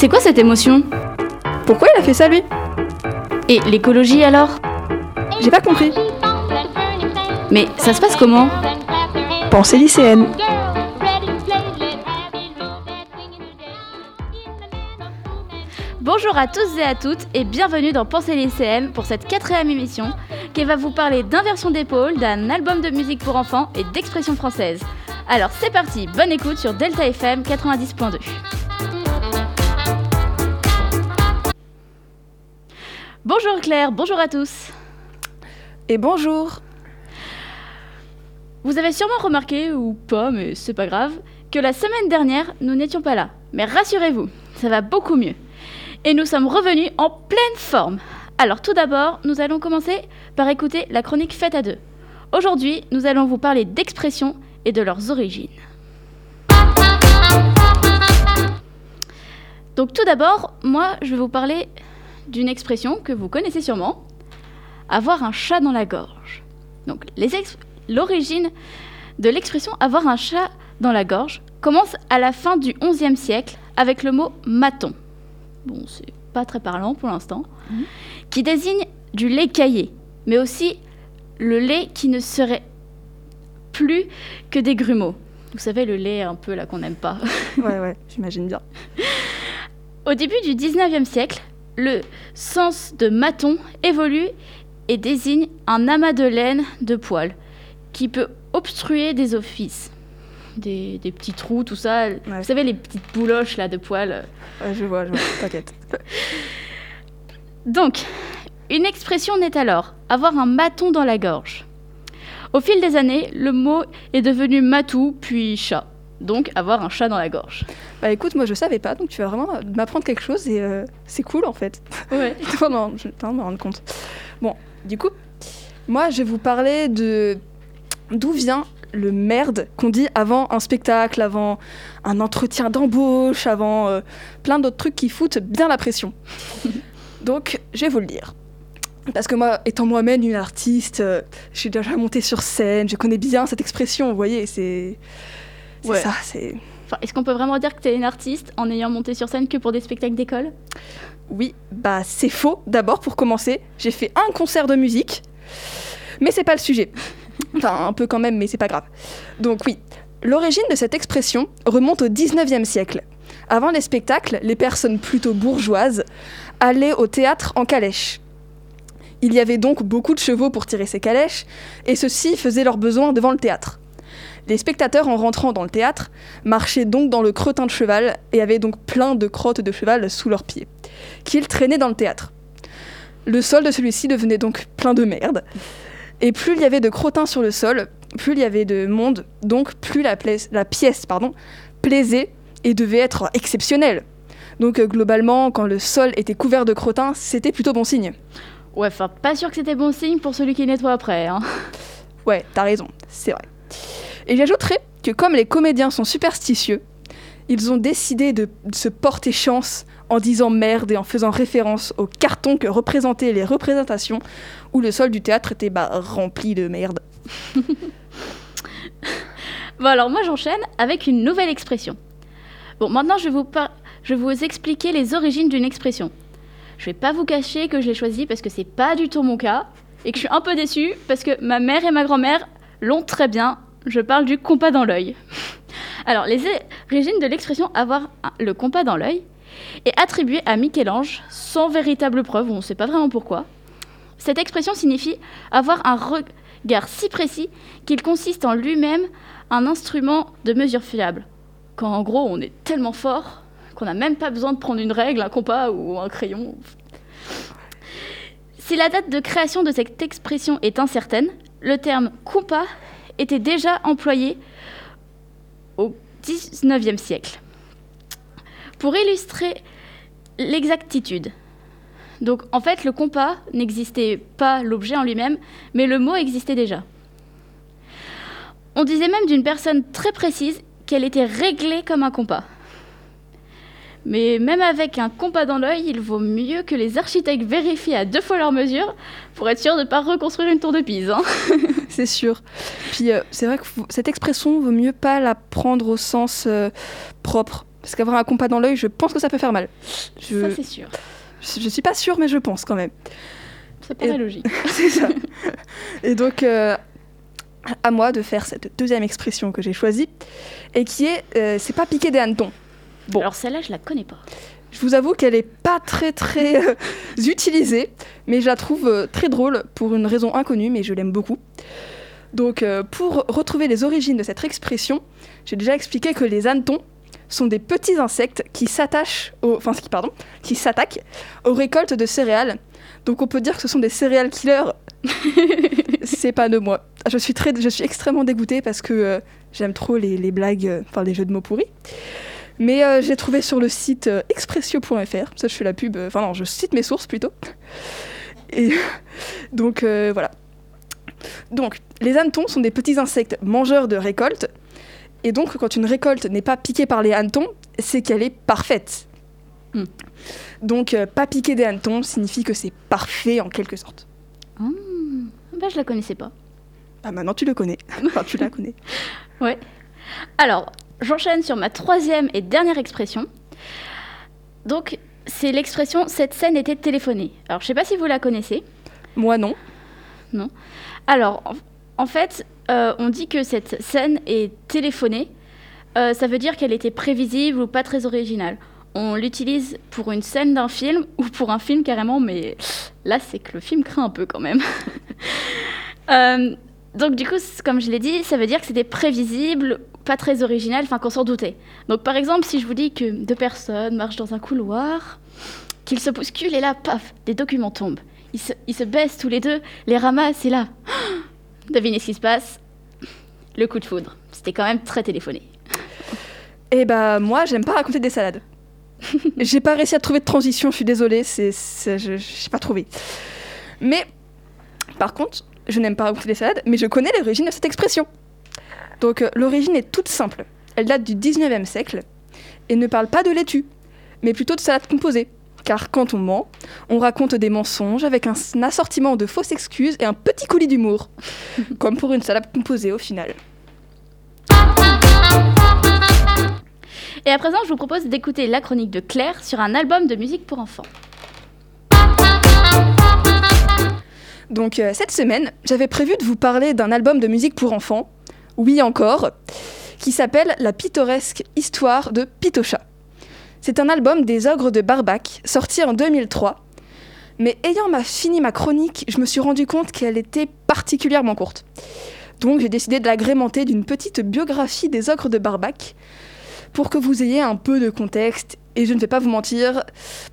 C'est quoi cette émotion Pourquoi il a fait ça lui Et l'écologie alors J'ai pas compris. Mais ça se passe comment Pensée lycéenne. Bonjour à tous et à toutes et bienvenue dans Pensée lycéenne pour cette quatrième émission qui va vous parler d'inversion d'épaule, d'un album de musique pour enfants et d'expression française. Alors c'est parti, bonne écoute sur Delta FM 90.2. Bonjour Claire, bonjour à tous. Et bonjour. Vous avez sûrement remarqué, ou pas, mais c'est pas grave, que la semaine dernière, nous n'étions pas là. Mais rassurez-vous, ça va beaucoup mieux. Et nous sommes revenus en pleine forme. Alors tout d'abord, nous allons commencer par écouter la chronique faite à deux. Aujourd'hui, nous allons vous parler d'expressions et de leurs origines. Donc tout d'abord, moi, je vais vous parler d'une expression que vous connaissez sûrement, avoir un chat dans la gorge. Donc l'origine de l'expression avoir un chat dans la gorge commence à la fin du XIe siècle avec le mot maton. Bon, c'est pas très parlant pour l'instant, mhm. qui désigne du lait caillé, mais aussi le lait qui ne serait plus que des grumeaux. Vous savez, le lait un peu là qu'on n'aime pas. ouais, ouais, j'imagine bien. Au début du 19e siècle, le sens de maton évolue et désigne un amas de laine de poils qui peut obstruer des offices. Des, petits trous, tout ça. Vous savez, les petites bouloches là de poils. Ouais, je vois, je vois, t'inquiète. Donc, une expression naît alors avoir un maton dans la gorge. Au fil des années, le mot est devenu matou, puis chat. Donc, avoir un chat dans la gorge. Bah écoute, moi je savais pas, donc tu vas vraiment m'apprendre quelque chose et euh, c'est cool en fait. Ouais. non, je vais me rendre compte. Bon, du coup, moi je vais vous parler de d'où vient le merde qu'on dit avant un spectacle, avant un entretien d'embauche, avant euh, plein d'autres trucs qui foutent bien la pression. donc, je vais vous le dire. Parce que moi, étant moi-même une artiste, euh, j'ai déjà monté sur scène, je connais bien cette expression, vous voyez, c'est ça, c'est... Est-ce qu'on peut vraiment dire que tu es une artiste en ayant monté sur scène que pour des spectacles d'école? Oui, bah c'est faux. D'abord, pour commencer, j'ai fait un concert de musique, mais c'est pas le sujet. Enfin, un peu quand même, mais c'est pas grave. Donc oui, l'origine de cette expression remonte au 19e siècle. Avant les spectacles, les personnes plutôt bourgeoises allaient au théâtre en calèche. Il y avait donc beaucoup de chevaux pour tirer ces calèches, et ceux-ci faisaient leurs besoins devant le théâtre. Les spectateurs, en rentrant dans le théâtre, marchaient donc dans le crottin de cheval et avaient donc plein de crottes de cheval sous leurs pieds, qu'ils traînaient dans le théâtre. Le sol de celui-ci devenait donc plein de merde, et plus il y avait de crottins sur le sol, plus il y avait de monde, donc plus la, la pièce pardon, plaisait et devait être exceptionnelle. Donc euh, globalement, quand le sol était couvert de crottins, c'était plutôt bon signe. Ouais, enfin, pas sûr que c'était bon signe pour celui qui nettoie après. Hein. Ouais, t'as raison, c'est vrai. Et j'ajouterais que comme les comédiens sont superstitieux, ils ont décidé de se porter chance en disant merde et en faisant référence au carton que représentaient les représentations où le sol du théâtre était bah, rempli de merde. bon alors moi j'enchaîne avec une nouvelle expression. Bon maintenant je vais vous, je vais vous expliquer les origines d'une expression. Je vais pas vous cacher que je l'ai choisie parce que c'est pas du tout mon cas et que je suis un peu déçue parce que ma mère et ma grand-mère l'ont très bien je parle du compas dans l'œil. Alors, les origines de l'expression avoir le compas dans l'œil est attribuée à Michel-Ange sans véritable preuve, on ne sait pas vraiment pourquoi. Cette expression signifie avoir un regard si précis qu'il consiste en lui-même un instrument de mesure fiable. Quand en gros on est tellement fort qu'on n'a même pas besoin de prendre une règle, un compas ou un crayon. Si la date de création de cette expression est incertaine, le terme compas était déjà employé au XIXe siècle. Pour illustrer l'exactitude, donc en fait le compas n'existait pas l'objet en lui-même, mais le mot existait déjà. On disait même d'une personne très précise qu'elle était réglée comme un compas. Mais même avec un compas dans l'œil, il vaut mieux que les architectes vérifient à deux fois leur mesure pour être sûr de ne pas reconstruire une tour de Pise. Hein. c'est sûr. Puis euh, c'est vrai que cette expression vaut mieux pas la prendre au sens euh, propre. Parce qu'avoir un compas dans l'œil, je pense que ça peut faire mal. Je, Ça, c'est sûr. je, je suis pas sûre, mais je pense quand même. Ça paraît Et- logique. C'est ça. Et donc, euh, à moi de faire cette deuxième expression que j'ai choisie, et qui est euh, c'est pas piquer des hannetons. Bon. Alors, celle-là, je la connais pas. Je vous avoue qu'elle est pas très très euh, utilisée, mais je la trouve euh, très drôle pour une raison inconnue, mais je l'aime beaucoup. Donc, euh, pour retrouver les origines de cette expression, j'ai déjà expliqué que les hannetons sont des petits insectes qui s'attachent, aux- enfin, qui pardon, qui s'attaquent aux récoltes de céréales. Donc, on peut dire que ce sont des céréales killers. C'est pas de moi. Je suis très, je suis extrêmement dégoûtée parce que j'aime trop les, les blagues, enfin les jeux de mots pourris. Mais euh, j'ai trouvé sur le site euh, expressio.fr, ça je fais la pub, euh, enfin non, je cite mes sources plutôt. Et donc voilà. Donc, les hannetons sont des petits insectes mangeurs de récoltes. Et donc, quand une récolte n'est pas piquée par les hannetons, c'est qu'elle est parfaite. Hmm. Donc, euh, pas piquer des hannetons signifie que c'est parfait en quelque sorte. Bah, je la connaissais pas. Bah maintenant tu le connais. Enfin, tu la connais. Ouais. Alors, j'enchaîne sur ma troisième et dernière expression. Donc, c'est l'expression cette scène était téléphonée. Alors, je sais pas si vous la connaissez. Moi non. Alors, en, en fait, euh, on dit que cette scène est téléphonée. Euh, ça veut dire qu'elle était prévisible ou pas très originale. On l'utilise pour une scène d'un film ou pour un film carrément, mais là, c'est que le film craint un peu quand même. Euh, donc, du coup, comme je l'ai dit, ça veut dire que c'était prévisible, pas très original, enfin qu'on s'en doutait. Donc, par exemple, si je vous dis que deux personnes marchent dans un couloir, qu'ils se bousculent et là, paf, des documents tombent. Ils se, ils se baissent tous les deux, les ramassent et là, devinez ce qui se passe? Le coup de foudre. C'était quand même très téléphoné. Et bah moi j'aime pas raconter des salades. J'ai pas réussi à trouver de transition, je suis désolée, c'est, c'est- je j'ai pas trouvé. Mais par contre, je n'aime pas raconter des salades, mais je connais l'origine de cette expression. Donc euh, l'origine est toute simple. Elle date du 19e siècle et ne parle pas de laitue, mais plutôt de salade composée. Car quand on ment, on raconte des mensonges avec un, assortiment de fausses excuses et un petit coulis d'humour. Comme pour une salade composée au final. Et à présent, je vous propose d'écouter la chronique de Claire sur un album de musique pour enfants. Donc euh, cette semaine, j'avais prévu de vous parler d'un album de musique pour enfants, oui encore, qui s'appelle La pittoresque histoire de Pitocha. C'est un album des ogres de Barbac, sorti en 2003. Mais ayant ma- fini ma chronique, je me suis rendu compte qu'elle était particulièrement courte. Donc j'ai décidé de l'agrémenter d'une petite biographie des ogres de Barbac, pour que vous ayez un peu de contexte, et je ne vais pas vous mentir,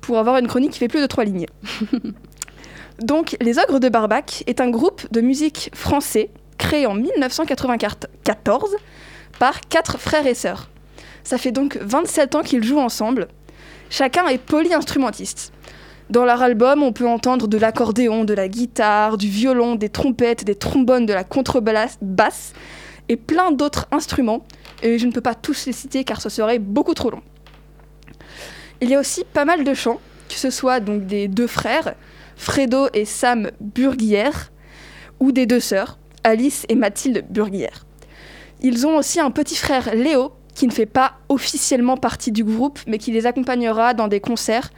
pour avoir une chronique qui fait plus de trois lignes. Donc, Les Ogres de Barbac est un groupe de musique français créé en 1994 par quatre frères et sœurs. Ça fait donc 27 ans qu'ils jouent ensemble. Chacun est polyinstrumentiste. Dans leur album, on peut entendre de l'accordéon, de la guitare, du violon, des trompettes, des trombones, de la contrebasse basse et plein d'autres instruments. Et je ne peux pas tous les citer car ce serait beaucoup trop long. Il y a aussi pas mal de chants, que ce soit donc des deux frères, Fredo et Sam Burguière, ou des deux sœurs, Alice et Mathilde Burguière. Ils ont aussi un petit frère Léo, qui ne fait pas officiellement partie du groupe, mais qui les accompagnera dans des concerts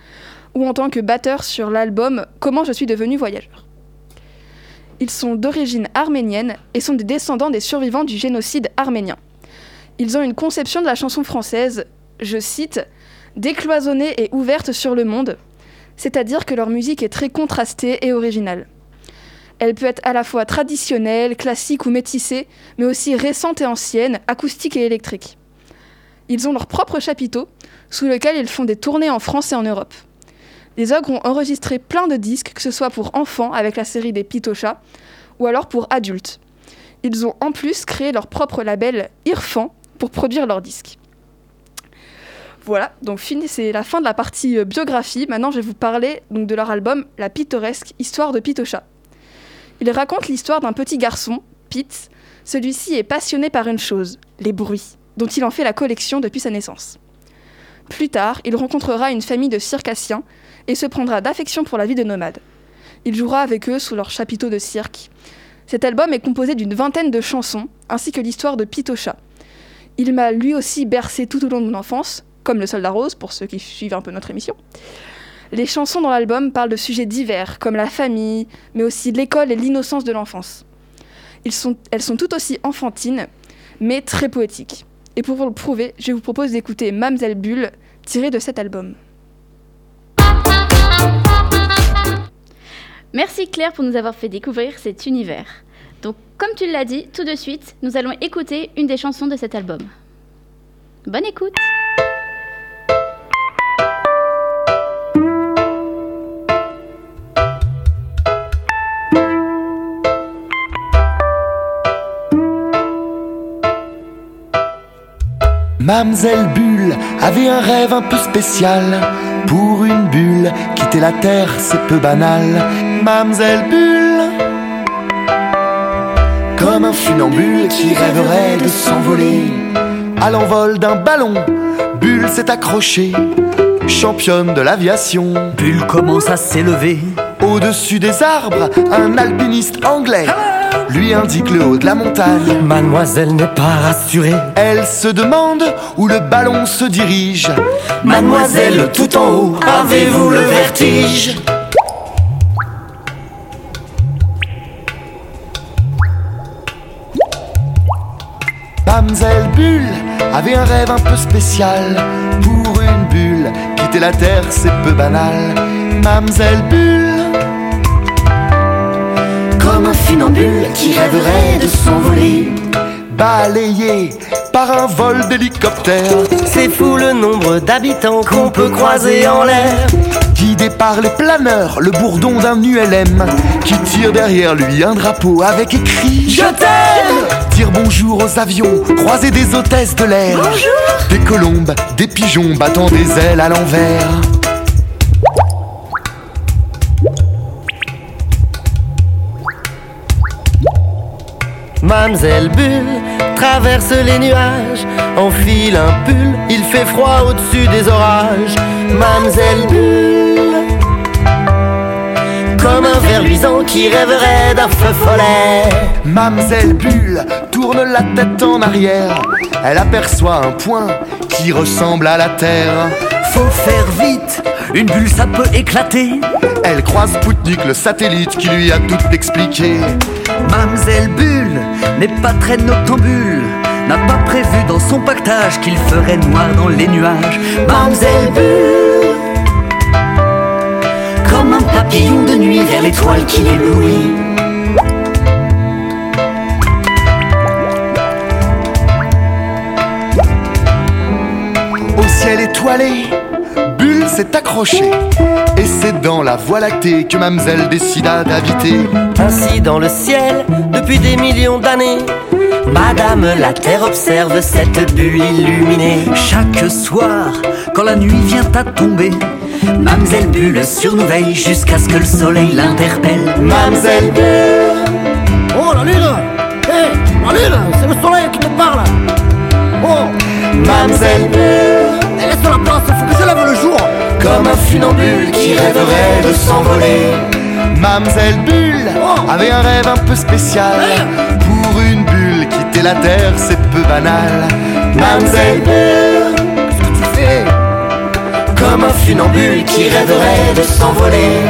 ou en tant que batteur sur l'album Comment je suis devenu voyageur. Ils sont d'origine arménienne et sont des descendants des survivants du génocide arménien. Ils ont une conception de la chanson française, je cite, décloisonnée et ouverte sur le monde, c'est-à-dire que leur musique est très contrastée et originale. Elle peut être à la fois traditionnelle, classique ou métissée, mais aussi récente et ancienne, acoustique et électrique. Ils ont leur propre chapiteau, sous lequel ils font des tournées en France et en Europe. Les ogres ont enregistré plein de disques, que ce soit pour enfants avec la série des Pitochas, ou alors pour adultes. Ils ont en plus créé leur propre label Irfan pour produire leurs disques. Voilà, donc c'est la fin de la partie euh, biographie. Maintenant, je vais vous parler de leur album La pittoresque histoire de Pitocha. Il raconte l'histoire d'un petit garçon, Pete. Celui-ci est passionné par une chose, les bruits, dont il en fait la collection depuis sa naissance. Plus tard, il rencontrera une famille de circassiens et se prendra d'affection pour la vie de nomade. Il jouera avec eux sous leur chapiteau de cirque. Cet album est composé d'une vingtaine de chansons, ainsi que l'histoire de Pitocha. Il m'a lui aussi bercé tout au long de mon enfance, comme Le Soldat Rose, pour ceux qui suivent un peu notre émission. Les chansons dans l'album parlent de sujets divers, comme la famille, mais aussi l'école et l'innocence de l'enfance. Elles sont tout aussi enfantines, mais très poétiques. Et pour vous le prouver, je vous propose d'écouter Mamselle Bulle, tirée de cet album. Merci Claire pour nous avoir fait découvrir cet univers. Donc, comme tu l'as dit, tout de suite, nous allons écouter une des chansons de cet album. Bonne écoute Mamselle Bulle avait un rêve un peu spécial. Pour une bulle, quitter la terre, c'est peu banal. Mamselle Bulle, comme un funambule qui rêverait de s'envoler. À l'envol d'un ballon, Bulle s'est accrochée, championne de l'aviation. Bulle commence à s'élever. Au-dessus des arbres, un alpiniste anglais lui indique le haut de la montagne. Mademoiselle n'est pas rassurée. Elle se demande où le ballon se dirige. Mademoiselle, tout en haut, avez-vous le vertige? Mamselle Bulle avait un rêve un peu spécial. Pour une bulle, quitter la terre, c'est peu banal. Mamselle Bulle, qui rêverait de s'envoler. balayée par un vol d'hélicoptère. C'est fou le nombre d'habitants qu'on peut croiser en l'air. Guidé par les planeurs, le bourdon d'un ULM qui tire derrière lui un drapeau avec écrit Je t'aime Dire bonjour aux avions, croiser des hôtesses de l'air. Des colombes, des pigeons battant des ailes à l'envers. Mamselle Bulle traverse les nuages, enfile un pull, il fait froid au-dessus des orages. Mamselle Bulle, comme un ver luisant qui rêverait d'un feu follet. Mamselle Bulle tourne la tête en arrière. Elle aperçoit un point qui ressemble à la Terre. Faut faire vite, une bulle ça peut éclater. Elle croise Spoutnik, le satellite, qui lui a tout expliqué. Mamselle Bulle n'est pas très noctambule, n'a pas prévu dans son pactage qu'il ferait noir dans les nuages. Mamselle Bulle, comme un papillon de nuit vers l'étoile qui l'éblouit. Au ciel étoilé, s'est accrochée. Et c'est dans la voie lactée que Mamselle décida d'habiter. Ainsi dans le ciel, depuis des millions d'années, Madame la Terre observe cette bulle illuminée. Chaque soir, quand la nuit vient à tomber, Mamselle Bulle surveille jusqu'à ce que le soleil l'interpelle. Mamselle Bulle, Oh la lune Hé, la lune, c'est le soleil qui te parle Oh, Mamselle Bulle, funambule qui rêverait de s'envoler. Mamselle Bulle avait un rêve un peu spécial. Pour une bulle, quitter la terre, c'est peu banal. Mamselle Bulle, Qu'est-ce que tu fais? Comme un funambule qui rêverait de s'envoler.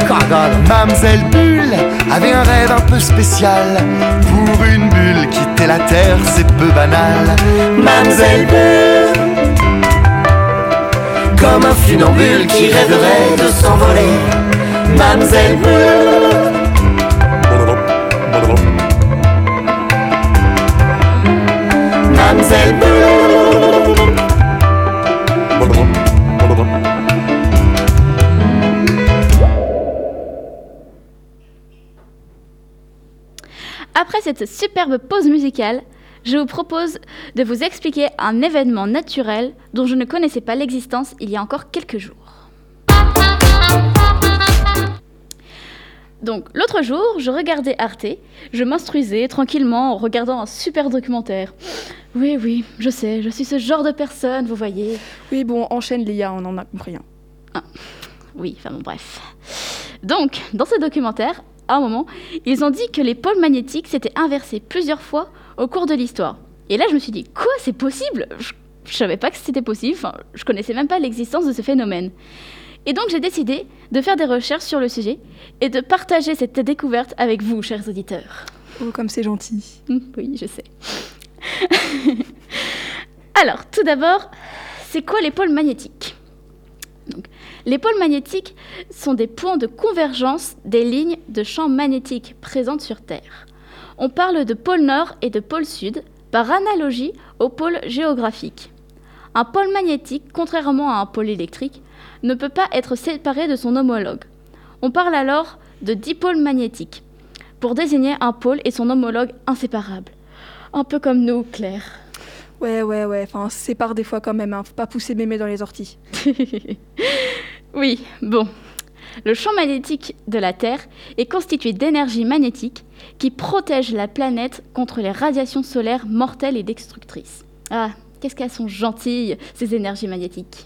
Mamselle Bulle avait un rêve un peu spécial. Pour une bulle, quitter la terre, c'est peu banal. Mamselle Bulle, comme un funambule qui rêverait de s'envoler. Mamselle Bulle. Mamselle. Après cette superbe pause musicale, je vous propose de vous expliquer un événement naturel dont je ne connaissais pas l'existence il y a encore quelques jours. Donc, l'autre jour, je regardais Arte, je m'instruisais tranquillement en regardant un super documentaire. Oui, oui, je sais, je suis ce genre de personne, vous voyez. Oui, bon, enchaîne Léa, on en a compris. hein. Oui, enfin bon, bref. Donc, dans ce documentaire, à un moment, ils ont dit que les pôles magnétiques s'étaient inversés plusieurs fois au cours de l'histoire. Et là, je me suis dit, quoi, c'est possible? Je- je savais pas que c'était possible, enfin, je connaissais même pas l'existence de ce phénomène. Et donc j'ai décidé de faire des recherches sur le sujet et de partager cette découverte avec vous, chers auditeurs. Oh, comme c'est gentil. Hum, Oui, je sais. Alors, tout d'abord, c'est quoi les pôles magnétiques? Donc, Les pôles magnétiques sont des points de convergence des lignes de champ magnétique présentes sur Terre. On parle de pôle nord et de pôle sud par analogie au pôle géographique. Un pôle magnétique, contrairement à un pôle électrique, ne peut pas être séparé de son homologue. On parle alors de dipôle magnétique pour désigner un pôle et son homologue inséparables. Un peu comme nous, Claire. Ouais, ouais, ouais. Enfin, on se sépare des fois quand même. Hein. Faut pas pousser mémé dans les orties. oui, bon. Le champ magnétique de la Terre est constitué d'énergie magnétique qui protège la planète contre les radiations solaires mortelles et destructrices. Ah, qu'est-ce qu'elles sont gentilles, ces énergies magnétiques.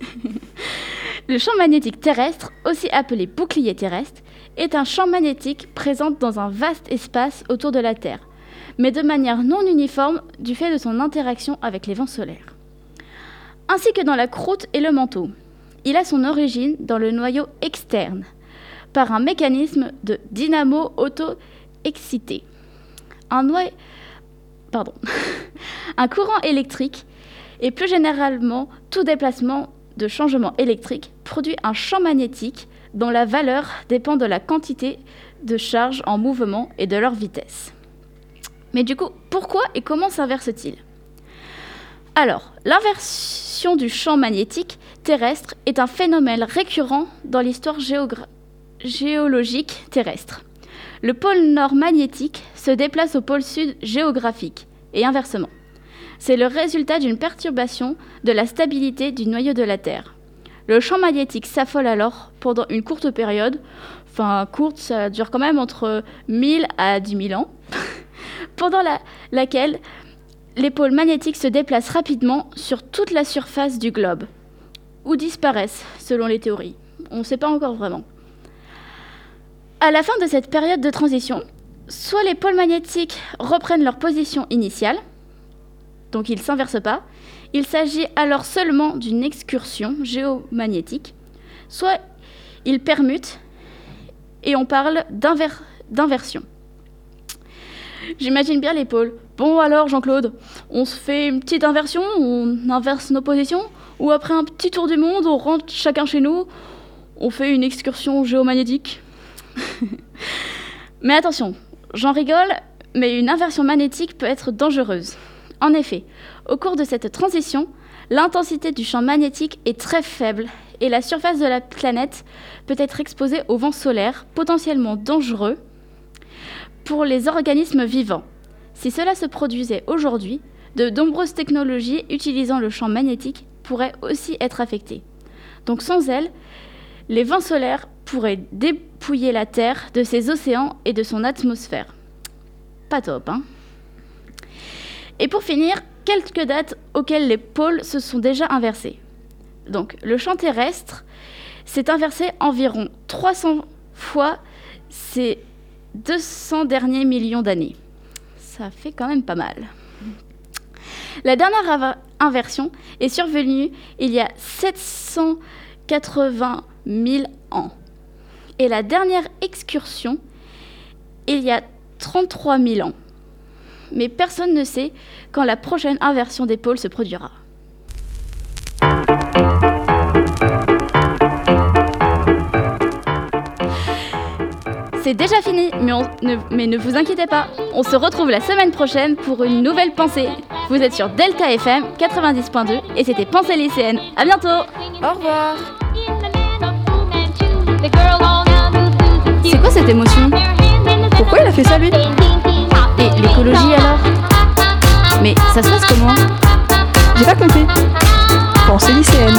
Le champ magnétique terrestre, aussi appelé bouclier terrestre, est un champ magnétique présent dans un vaste espace autour de la Terre, mais de manière non uniforme du fait de son interaction avec les vents solaires. Ainsi que dans la croûte et le manteau. Il a son origine dans le noyau externe, par un mécanisme de dynamo auto-excité. Un un courant électrique et plus généralement tout déplacement de changement électrique produit un champ magnétique dont la valeur dépend de la quantité de charge en mouvement et de leur vitesse. Mais du coup, pourquoi et comment s'inverse-t-il? Alors, l'inversion du champ magnétique terrestre est un phénomène récurrent dans l'histoire géologique terrestre. Le pôle nord magnétique se déplace au pôle sud géographique, et inversement. C'est le résultat d'une perturbation de la stabilité du noyau de la Terre. Le champ magnétique s'affole alors pendant une courte période, enfin courte, ça dure quand même entre 1000 à 10 000 ans, pendant la, laquelle les pôles magnétiques se déplacent rapidement sur toute la surface du globe, ou disparaissent selon les théories. On ne sait pas encore vraiment. À la fin de cette période de transition, soit les pôles magnétiques reprennent leur position initiale, donc ils ne s'inversent pas, il s'agit alors seulement d'une excursion géomagnétique, soit ils permutent et on parle d'inversion. J'imagine bien les pôles. Bon alors Jean-Claude, on se fait une petite inversion, on inverse nos positions, ou après un petit tour du monde, on rentre chacun chez nous, on fait une excursion géomagnétique. mais attention, j'en rigole, mais une inversion magnétique peut être dangereuse. En effet, au cours de cette transition, l'intensité du champ magnétique est très faible et la surface de la planète peut être exposée au vent solaire, potentiellement dangereux pour les organismes vivants. Si cela se produisait aujourd'hui, de nombreuses technologies utilisant le champ magnétique pourraient aussi être affectées. Donc sans elles, les vents solaires pourraient dépouiller la Terre de ses océans et de son atmosphère. Pas top, hein Et pour finir, quelques dates auxquelles les pôles se sont déjà inversés. Donc, le champ terrestre s'est inversé environ 300 fois ces 200 derniers millions d'années. Ça fait quand même pas mal. La dernière inversion est survenue il y a 780 000 ans. Et la dernière excursion, il y a 33 000 ans. Mais personne ne sait quand la prochaine inversion des pôles se produira. C'est déjà fini, mais, ne, vous inquiétez pas. On se retrouve la semaine prochaine pour une nouvelle pensée. Vous êtes sur Delta FM 90.2 et c'était Pensée lycéenne. À bientôt Au revoir C'est quoi cette émotion? Pourquoi il a fait ça lui? Et l'écologie alors? Mais ça se passe comment? J'ai pas compris. Pensée lycéenne.